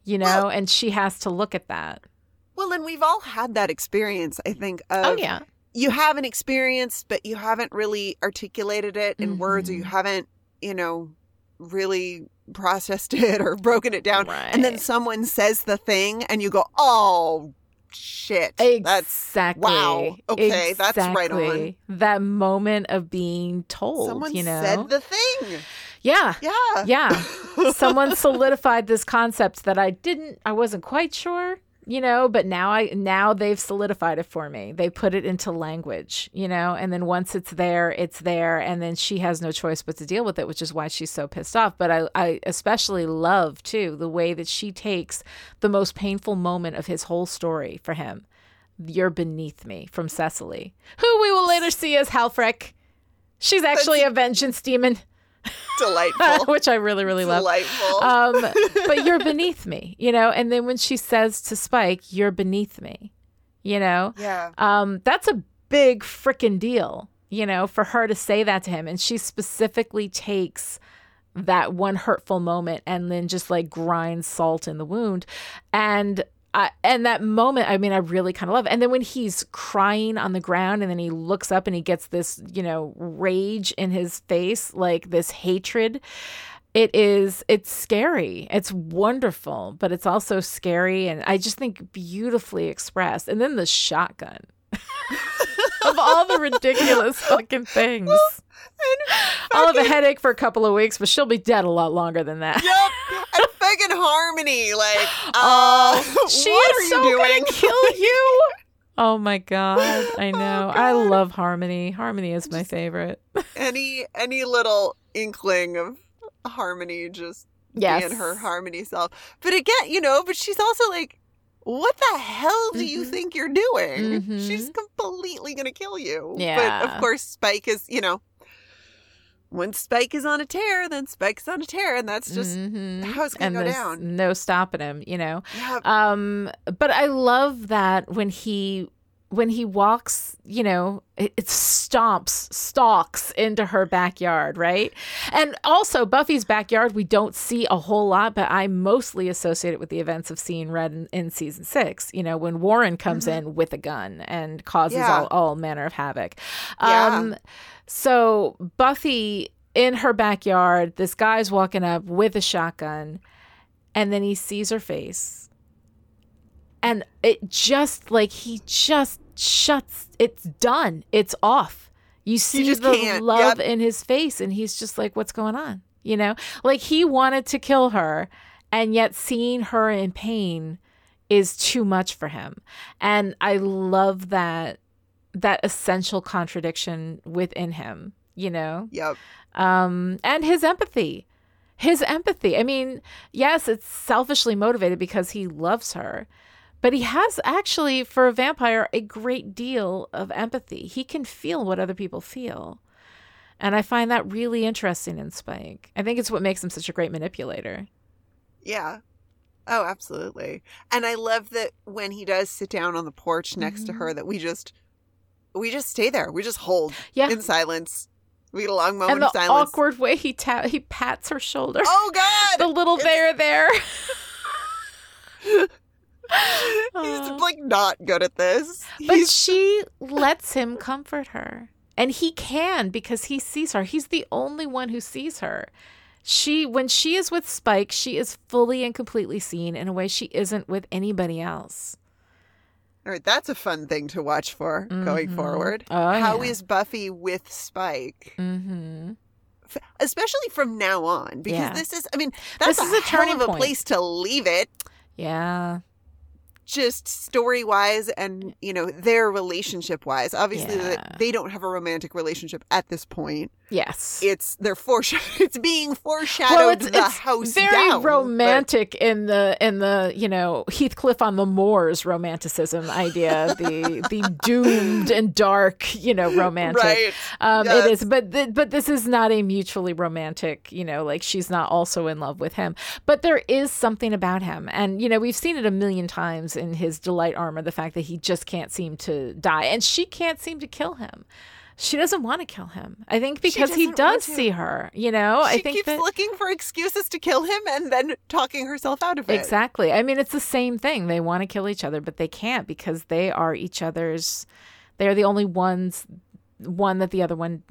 you know, Well- and she has to look at that. Well, and we've all had that experience, I think, of Oh, yeah. you have an experience, but you haven't really articulated it in words or you Mhm. haven't, you know, really processed it or broken it down. And then someone says the thing and you go, oh, shit. That's Exactly. wow. Okay, that's right on. That moment of being told, someone you know? said the thing. yeah. Yeah. Yeah. Someone solidified this concept that I didn't I wasn't quite sure, you know, but now I now they've solidified it for me. They put it into language, you know, and then once it's there, it's there and then she has no choice but to deal with it, which is why she's so pissed off. But I I especially love too the way that she takes the most painful moment of his whole story for him. You're beneath me from Cecily, who we will later see as Halfrek. She's actually a vengeance demon, Delightful. which I really, really love. Delightful. Um, but you're beneath me, you know. And then when she says to Spike, "You're beneath me," you know, yeah. um, that's a big freaking deal, you know, for her to say that to him. And she specifically takes that one hurtful moment and then just like grinds salt in the wound. And I, and that moment, I mean, I really kind of love. It. And then when he's crying on the ground and then he looks up and he gets this, you know, rage in his face, like this hatred. It is, it's scary. It's wonderful, but it's also scary. And I just think beautifully expressed. And then the shotgun of all the ridiculous fucking things. I'll have a headache for a couple of weeks, but she'll be dead a lot longer than that. Yep. And Harmony, like, uh, she what is are you so doing? gonna kill you. Oh my god, I know. I God. love Harmony. Harmony is my favorite. any any little inkling of Harmony just Yes. being her Harmony self. But again, you know, but she's also like, what the hell do you Mhm. think you're doing? Mhm. She's completely gonna kill you. Yeah. But of course, Spike is, you know, when Spike is on a tear, then Spike's on a tear, and that's just Mhm. how it's gonna and go there's down. no stopping him, you know. Yeah. Um, but I love that when he when he walks, you know, it, it stomps, stalks into her backyard, right? And also Buffy's backyard, we don't see a whole lot, but I mostly associate it with the events of seeing Red in, in season six. You know, when Warren comes in with a gun and causes Mm-hmm. Yeah. all, all manner of havoc. Yeah. So Buffy in her backyard, this guy's walking up with a shotgun, and then he sees her face. And it just like he just shuts it's done. It's off. You see just the can't. love Yep. in his face and he's just like what's going on? You know? Like he wanted to kill her and yet seeing her in pain is too much for him. And I love that that essential contradiction within him, you know? Yep. um, and his empathy. His empathy. I mean, yes, it's selfishly motivated because he loves her, but he has actually, for a vampire, a great deal of empathy. He can feel what other people feel. And I find that really interesting in Spike. I think it's what makes him such a great manipulator. Yeah. Oh, absolutely. And I love that when he does sit down on the porch next to Mhm. her that we just we just stay there. We just hold Yeah. in silence. We get a long moment and the of silence. awkward way he ta- he pats her shoulder. Oh god. the little It's- there there. He's uh. like not good at this. But He's- she lets him comfort her. And he can because he sees her. He's the only one who sees her. She when she is with Spike, she is fully and completely seen in a way she isn't with anybody else. All right, that's a fun thing to watch for going Mhm. forward. Oh, How yeah. is Buffy with Spike? Mm-hmm. F- Especially from now on, because Yeah. this is, I mean, that's This is a, a turning of a point. place to leave it. Yeah. just story wise and you know their relationship wise obviously Yeah. they don't have a romantic relationship at this point Yes. It's they're foreshadow. It's being foreshadowed the house very down, but- romantic in the in the you know Heathcliff on the moors romanticism idea, the the doomed and dark you know romantic. Right. Um, Yes. It is, but th- but this is not a mutually romantic. You know, like she's not also in love with him, but there is something about him, and you know we've seen it a million times in his delight armor. The fact that he just can't seem to die, and she can't seem to kill him. She doesn't want to kill him. I think because he does see her. You know, She I think keeps that looking for excuses to kill him and then talking herself out of it. Exactly. I mean, it's the same thing. They want to kill each other, but they can't because they are each other's. They are the only ones, one that the other one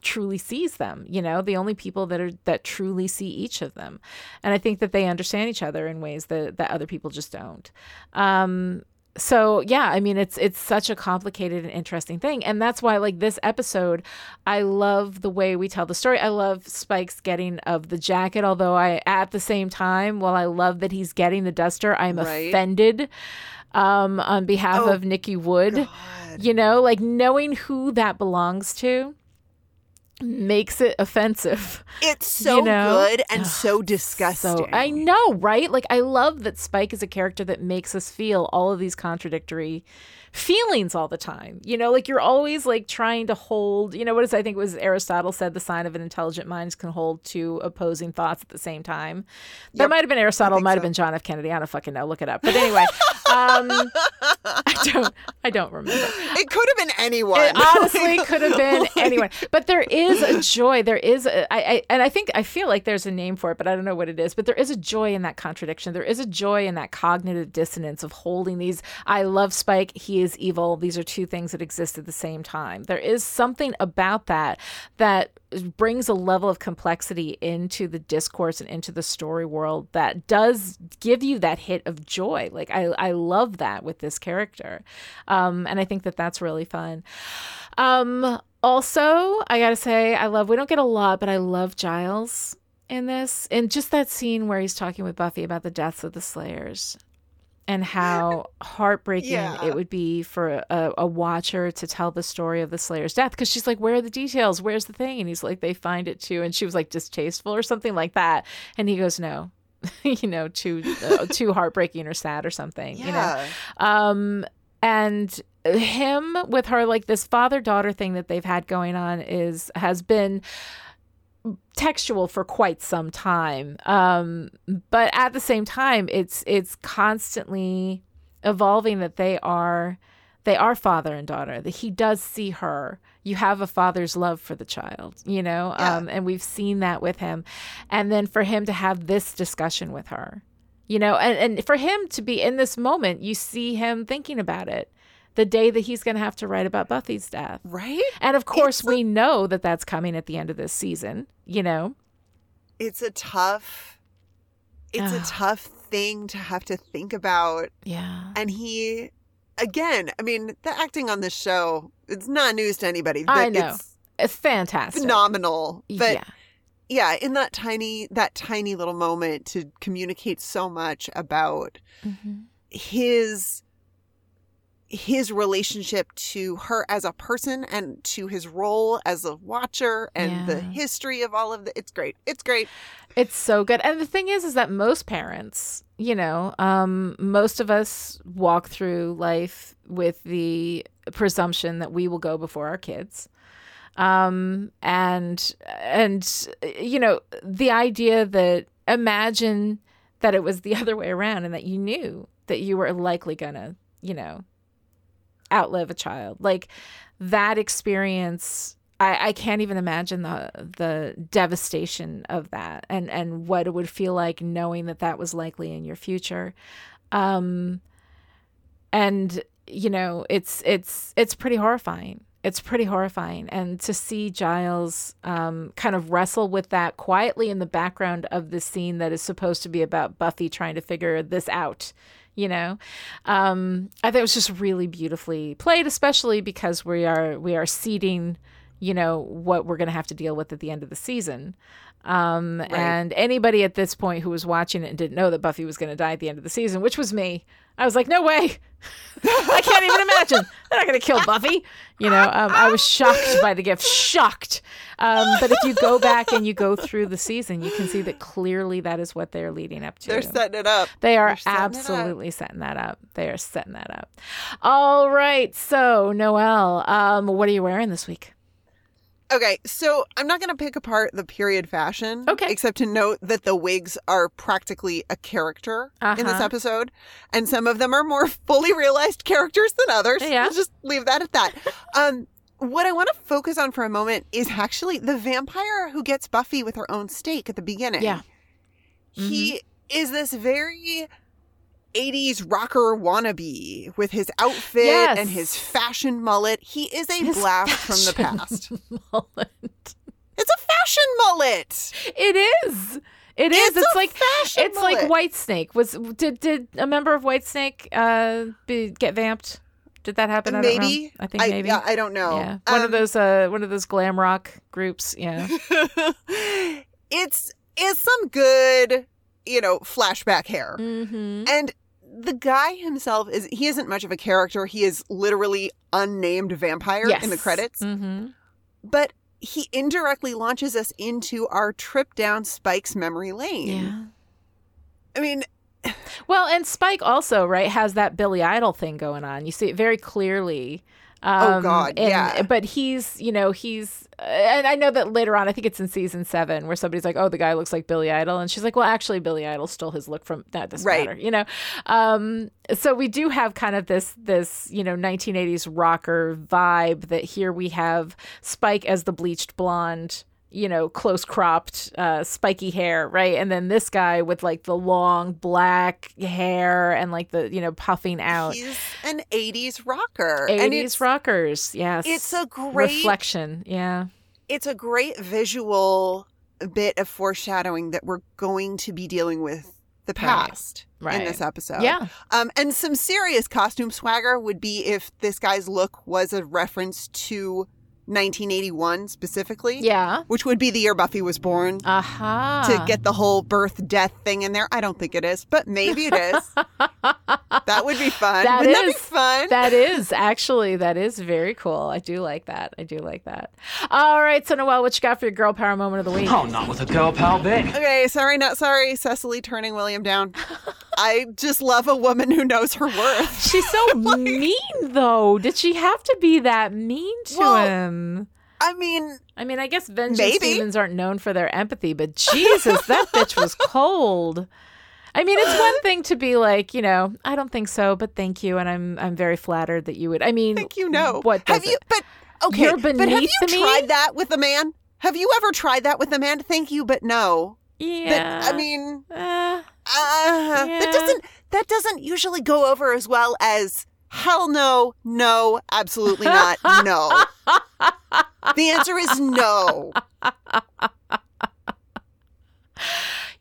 truly sees them. You know, the only people that are that truly see each of them, and I think that they understand each other in ways that that other people just don't. Um, so yeah i mean it's it's such a complicated and interesting thing and that's why like this episode i love the way we tell the story i love spike's getting of the jacket although i at the same time while i love that he's getting the duster i'm Right. offended um on behalf Oh, of nikki wood God. you know like knowing who that belongs to makes it offensive It's so You know? good and so disgusting. so I know, right? Like I love that Spike is a character that makes us feel all of these contradictory feelings all the time. You know, like you're always like trying to hold, you know, what is I think it was Aristotle said the sign of an intelligent mind can hold two opposing thoughts at the same time. That Yep, might have been Aristotle, might have so. been John F. Kennedy. I don't fucking know. Look it up. But anyway, um I don't I don't remember. It could have been anyone. It honestly could have been anyone. But there is a joy. There is a, I, I and I think I feel like there's a name for it, but I don't know what it is. But there is a joy in that contradiction. There is a joy in that cognitive dissonance of holding these. I love Spike. He is evil. These are two things that exist at the same time. There is something about that that brings a level of complexity into the discourse and into the story world that does give you that hit of joy. Like I, I love that with this character, um, and I think that that's really fun. Um, also, I gotta say, I love. We don't get a lot, but I love Giles in this, and just that scene where he's talking with Buffy about the deaths of the Slayers. And how heartbreaking Yeah. it would be for a, a watcher to tell the story of the Slayer's death because she's like, Where are the details? Where's the thing? And he's like, They find it too. And she was like, Distasteful or something like that. And he goes, No, you know, too, uh, too heartbreaking or sad or something, you know? yeah. um and him with her like this father daughter thing that they've had going on is has been textual for quite some time. Um but at the same time it's it's constantly evolving that they are they are father and daughter that he does see her. You have a father's love for the child you know? Yeah. um and we've seen that with him. And then for him to have this discussion with her you know? And, and for him to be in this moment you see him thinking about it the day that he's going to have to write about buffy's death Right? and of course It's we know that that's coming at the end of this season you know It's a tough it's a tough thing to have to think about. yeah And he again, I mean, the acting on this show, it's not news to anybody. I know. It's it's fantastic phenomenal. But yeah yeah, in that tiny that tiny little moment to communicate so much about Mhm. his his relationship to her as a person and to his role as a watcher and the history of all of the it's great. It's great. It's so good. And the thing is, is that most parents, you know, um, most of us walk through life with the presumption that we will go before our kids. Um, and, and, you know, the idea that imagine that it was the other way around and that you knew that you were likely gonna, you know, outlive a child. Like that experience I, I can't even imagine the the devastation of that and and what it would feel like knowing that that was likely in your future. Um and you know it's it's it's pretty horrifying. It's pretty horrifying. And to see giles um, kind of wrestle with that quietly in the background of the scene that is supposed to be about buffy trying to figure this out you know um, i think it was just really beautifully played especially because we are we are seeding you know, what we're going to have to deal with at the end of the season. Um, And anybody at this point who was watching it and didn't know that Buffy was going to die at the end of the season, which was me, I was like, no way. I can't even imagine. They're not going to kill Buffy. You know, um, I was shocked by the gift, shocked. Um, but if you go back and you go through the season, you can see that clearly that is what they're leading up to. They're setting it up. They are setting it up. absolutely setting that up. They are setting that up. All right. So, Noelle, um, what are you wearing this week? Okay, so I'm not going to pick apart the period fashion. Okay. Except to note that the wigs are practically a character in this Uh-huh. episode, and some of them are more fully realized characters than others. Yeah. Let's just leave that at that. um, what I want to focus on for a moment is actually the vampire who gets Buffy with her own stake at the beginning. Yeah. He is this very 80s rocker wannabe with his outfit Yes. and his fashion mullet. He is a His blast from the past. mullet. It's a fashion mullet. It is. It is. It's It's, like fashion it's like mullet. Whitesnake. Was did did a member of Whitesnake uh be, get vamped? Did that happen? I maybe. I think maybe. yeah, I don't know. yeah. One of Um, those uh one of those glam rock groups. Yeah. it's it's some good, you know, flashback hair. mm-hmm. And the guy himself is he isn't much of a character. He is literally unnamed vampire in the credits. Mm-hmm. But he indirectly launches us into our trip down Spike's memory lane. Yeah. I mean, Well, and Spike also, right, has that Billy Idol thing going on. You see it very clearly. Um, Oh, God, and- yeah. But he's, you know, he's, uh, and I know that later on, I think it's in season seven, where somebody's like, "Oh, the guy looks like Billy Idol," and she's like, "Well, actually, Billy Idol stole his look from that doesn't Right. matter," you know. Um, so we do have kind of this, this, you know, 1980s rocker vibe. That here we have Spike as the bleached blonde you know, close cropped, uh, spiky hair, right? And then this guy with like the long black hair and like the, you know, puffing out. he's an 80s rocker. 80s and it's, rockers, yes. it's a great reflection, yeah. it's a great visual bit of foreshadowing that we're going to be dealing with the past right. in this episode. Yeah. Um, and some serious costume swagger would be if this guy's look was a reference to 1981 specifically. Yeah. Which would be the year Buffy was born. Aha. To get the whole birth death thing in there. I don't think it is, but maybe it is. that would be fun. That Wouldn't that be fun? That is actually that is very cool. I do like that. I do like that. All right, so Noelle, what you got for your girl power moment of the week? Oh, not with a girl pal bit. Okay, sorry, not sorry. Cecily turning William down. I just love a woman who knows her worth. She's so mean though. Did she have to be that mean to Well, him? I mean, I mean, I guess vengeance Maybe. demons aren't known for their empathy, but Jesus, that bitch was cold. I mean, it's one thing to be like, you know, I don't think so, but thank you, and I'm I'm very flattered that you would. I mean, think you know. what have you? it? But okay, You're but have beneath you me? tried that with a man? Have you ever tried that with a man? Thank you, but no. Yeah, That, I mean, uh, uh, Yeah. that doesn't that doesn't usually go over as well as hell no, no, absolutely not, no. the answer is no.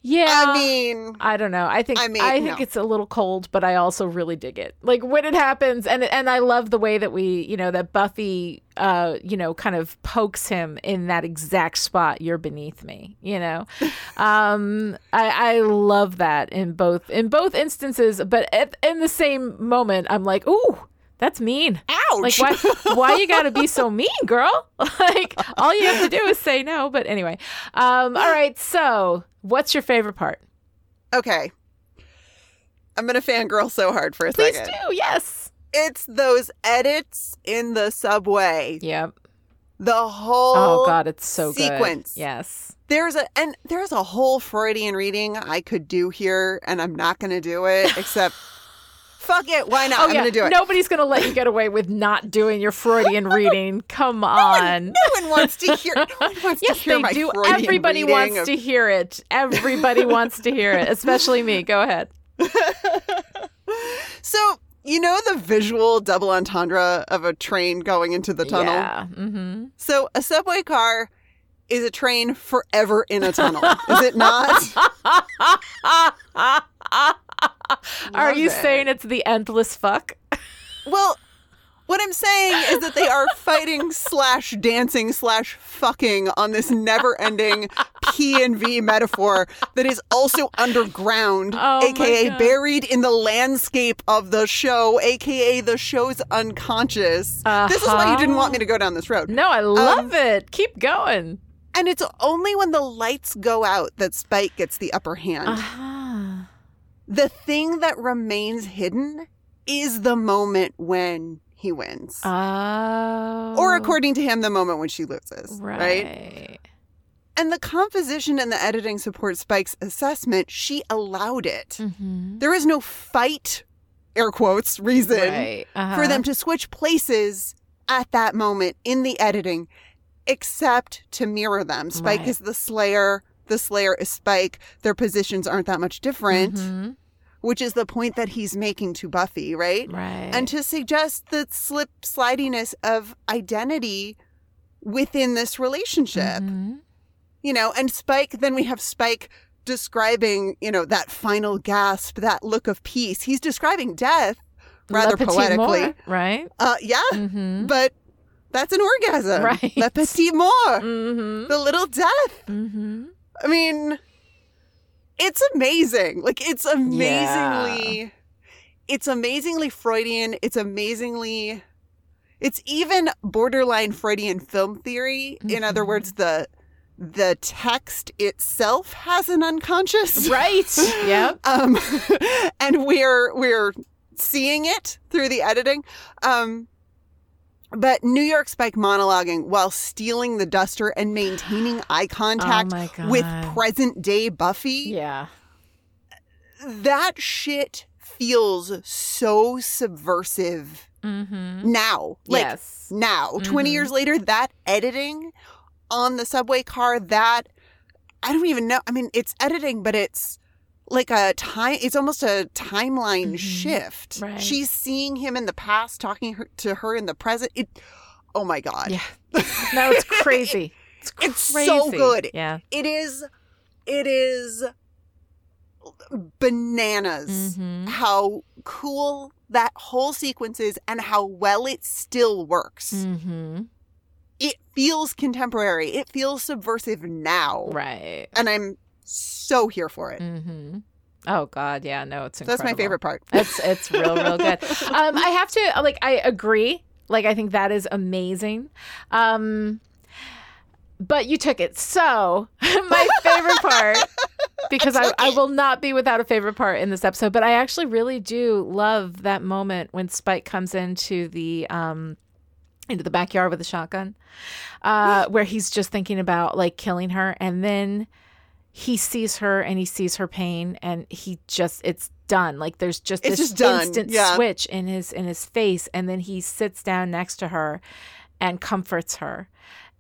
yeah. I mean, I don't know. I think I mean, I, think no. it's a little cold, but I also really dig it. Like when it happens, and and I love the way that we, you know, that Buffy, uh, you know, kind of pokes him in that exact spot. You're beneath me, you know. um, I I love that in both in both instances, but at, in the same moment, I'm like, ooh. That's mean. ouch. Like why why you gotta be so mean, girl? like all you have to do is say no. But anyway. Um, all right, so what's your favorite part? okay. I'm gonna fangirl so hard for a Please second. do, yes. It's those edits in the subway. Yep. The whole Oh god, it's so sequence. good. Yes. There's a and there's a whole Freudian reading I could do here, and I'm not gonna do it. Except, fuck it, why not? Oh I'm yeah. gonna do it. Nobody's gonna let you get away with not doing your Freudian reading. Come on. No one wants to hear. No one wants Yes, to hear they my do. Freudian Everybody wants of- to hear it. Everybody wants to hear it, especially me. Go ahead. So you know the visual double entendre of a train going into the tunnel. Yeah. Mm-hmm. So a subway car is a train forever in a tunnel, is it not? Are you it. saying it's the endless fuck? Well, What I'm saying is that they are fighting slash dancing slash fucking on this never ending P and V metaphor that is also underground, Oh aka buried in the landscape of the show, aka the show's unconscious. This is why you didn't want me to go down this road. No, I Um, love it. Keep going. And it's only when the lights go out that Spike gets the upper hand. Uh-huh. The thing that remains hidden is the moment when he wins. Oh. or according to him, the moment when she loses. Right. right. And the composition and the editing support Spike's assessment. She allowed it. Mhm. There is no fight, air quotes, reason Right. for Uh-huh. them to switch places at that moment in the editing, except to mirror them. Spike Right. is the Slayer. The Slayer is Spike. Their positions aren't that much different, Mhm. which is the point that he's making to Buffy, right? Right. and to suggest the slip slidiness of identity within this relationship Mhm. you know and spike then we have spike describing you know that final gasp that look of peace he's describing death rather poetically mort, right? uh yeah Mm-hmm. but that's an orgasm Right. le petit mort Mm-hmm. the little death Mm-hmm. I mean, it's amazing. Like it's amazingly it's amazingly Freudian. It's amazingly it's even borderline Freudian film theory. In other Mm-hmm. words, the the text itself has an unconscious. Right. yep. Um and we're we're seeing it through the editing. Um but New York Spike monologuing while stealing the duster and maintaining eye contact Oh with present day Buffy, Yeah. that shit feels so subversive Mm-hmm. now. Like yes. now, 20 Mhm. years later, that editing on the subway car, that I don't even know. I mean, it's editing, but it's like a time, it's almost a timeline Mhm. shift. Right. She's seeing him in the past, talking her, to her in the present. It, oh my God. Yeah. No, it's crazy. It's crazy. It's so good. Yeah. It is, it is bananas Mhm. how cool that whole sequence is and how well it still works. Mm-hmm. It feels contemporary. It feels subversive now. Right. And I'm so here for it. Mm-hmm. Oh God, yeah, no, it's incredible. That's my favorite part. It's it's real, real good. Um, I have to like I agree. Like I think that is amazing. Um, but you took it. So my favorite part, because I, I will not be without a favorite part in this episode, but I actually really do love that moment when Spike comes into the um into the backyard with a shotgun, uh, where he's just thinking about like killing her, and then he sees her and he sees her pain, and he just it's done. Like there's just It's this just instant yeah. switch in his in his face, and then he sits down next to her and comforts her,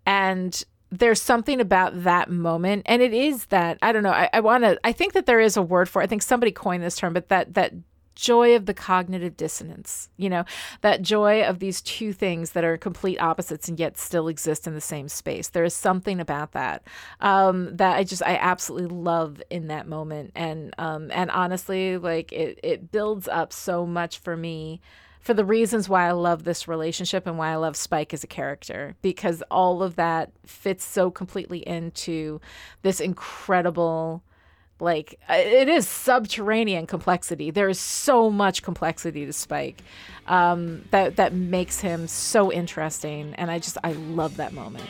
and there's something about that moment and it is that i don't know i, I want to i think that there is a word for it. i think somebody coined this term but that that joy of the cognitive dissonance you know that joy of these two things that are complete opposites and yet still exist in the same space. There is something about that um, that i just i absolutely love in that moment. And um, and honestly like it it builds up so much for me for the reasons why I love this relationship and why I love Spike as a character because all of that fits so completely into this incredible like uh, it is subterranean complexity. There is so much complexity to spike um, that that makes him so interesting and i just i love that moment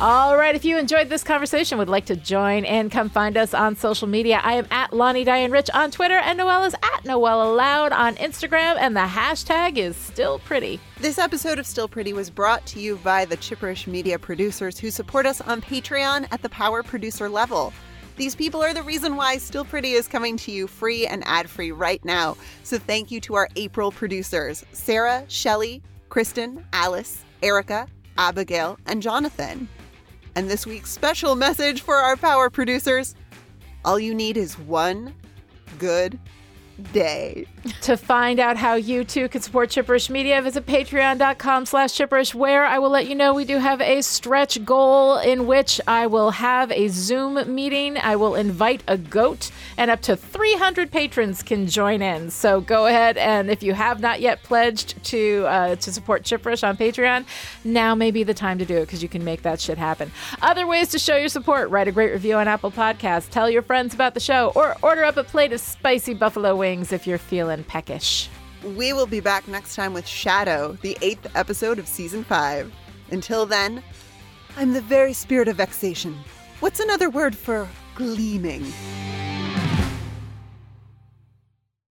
All right, if you enjoyed this conversation, would like to join and come find us on social media. I am at Lani Diane Rich on Twitter, and Noelle is at Noelle Loud on Instagram, and the hashtag is still pretty. This episode of Still Pretty was brought to you by the Chipperish Media producers who support us on Patreon at the power producer level. These people are the reason why Still Pretty is coming to you free and ad free right now. So thank you to our April producers Sarah, Shelley, Kristen, Alice, Erica, Abigail, and Jonathan. And this week's special message for our power producers. All you need is one good day. To find out how you too can support Chipperish Media, visit patreon.com slash chipperish, where I will let you know we do have a stretch goal in which I will have a Zoom meeting. I will invite a goat, and up to 300 patrons can join in. So go ahead, and if you have not yet pledged to uh, to support Chipperish on Patreon, now may be the time to do it because you can make that shit happen. Other ways to show your support, write a great review on Apple Podcasts, tell your friends about the show, or order up a plate of spicy buffalo wings if you're feeling peckish. We will be back next time with Shadow, the eighth episode of season five. Until then, I'm the very spirit of vexation. What's another word for gleaming?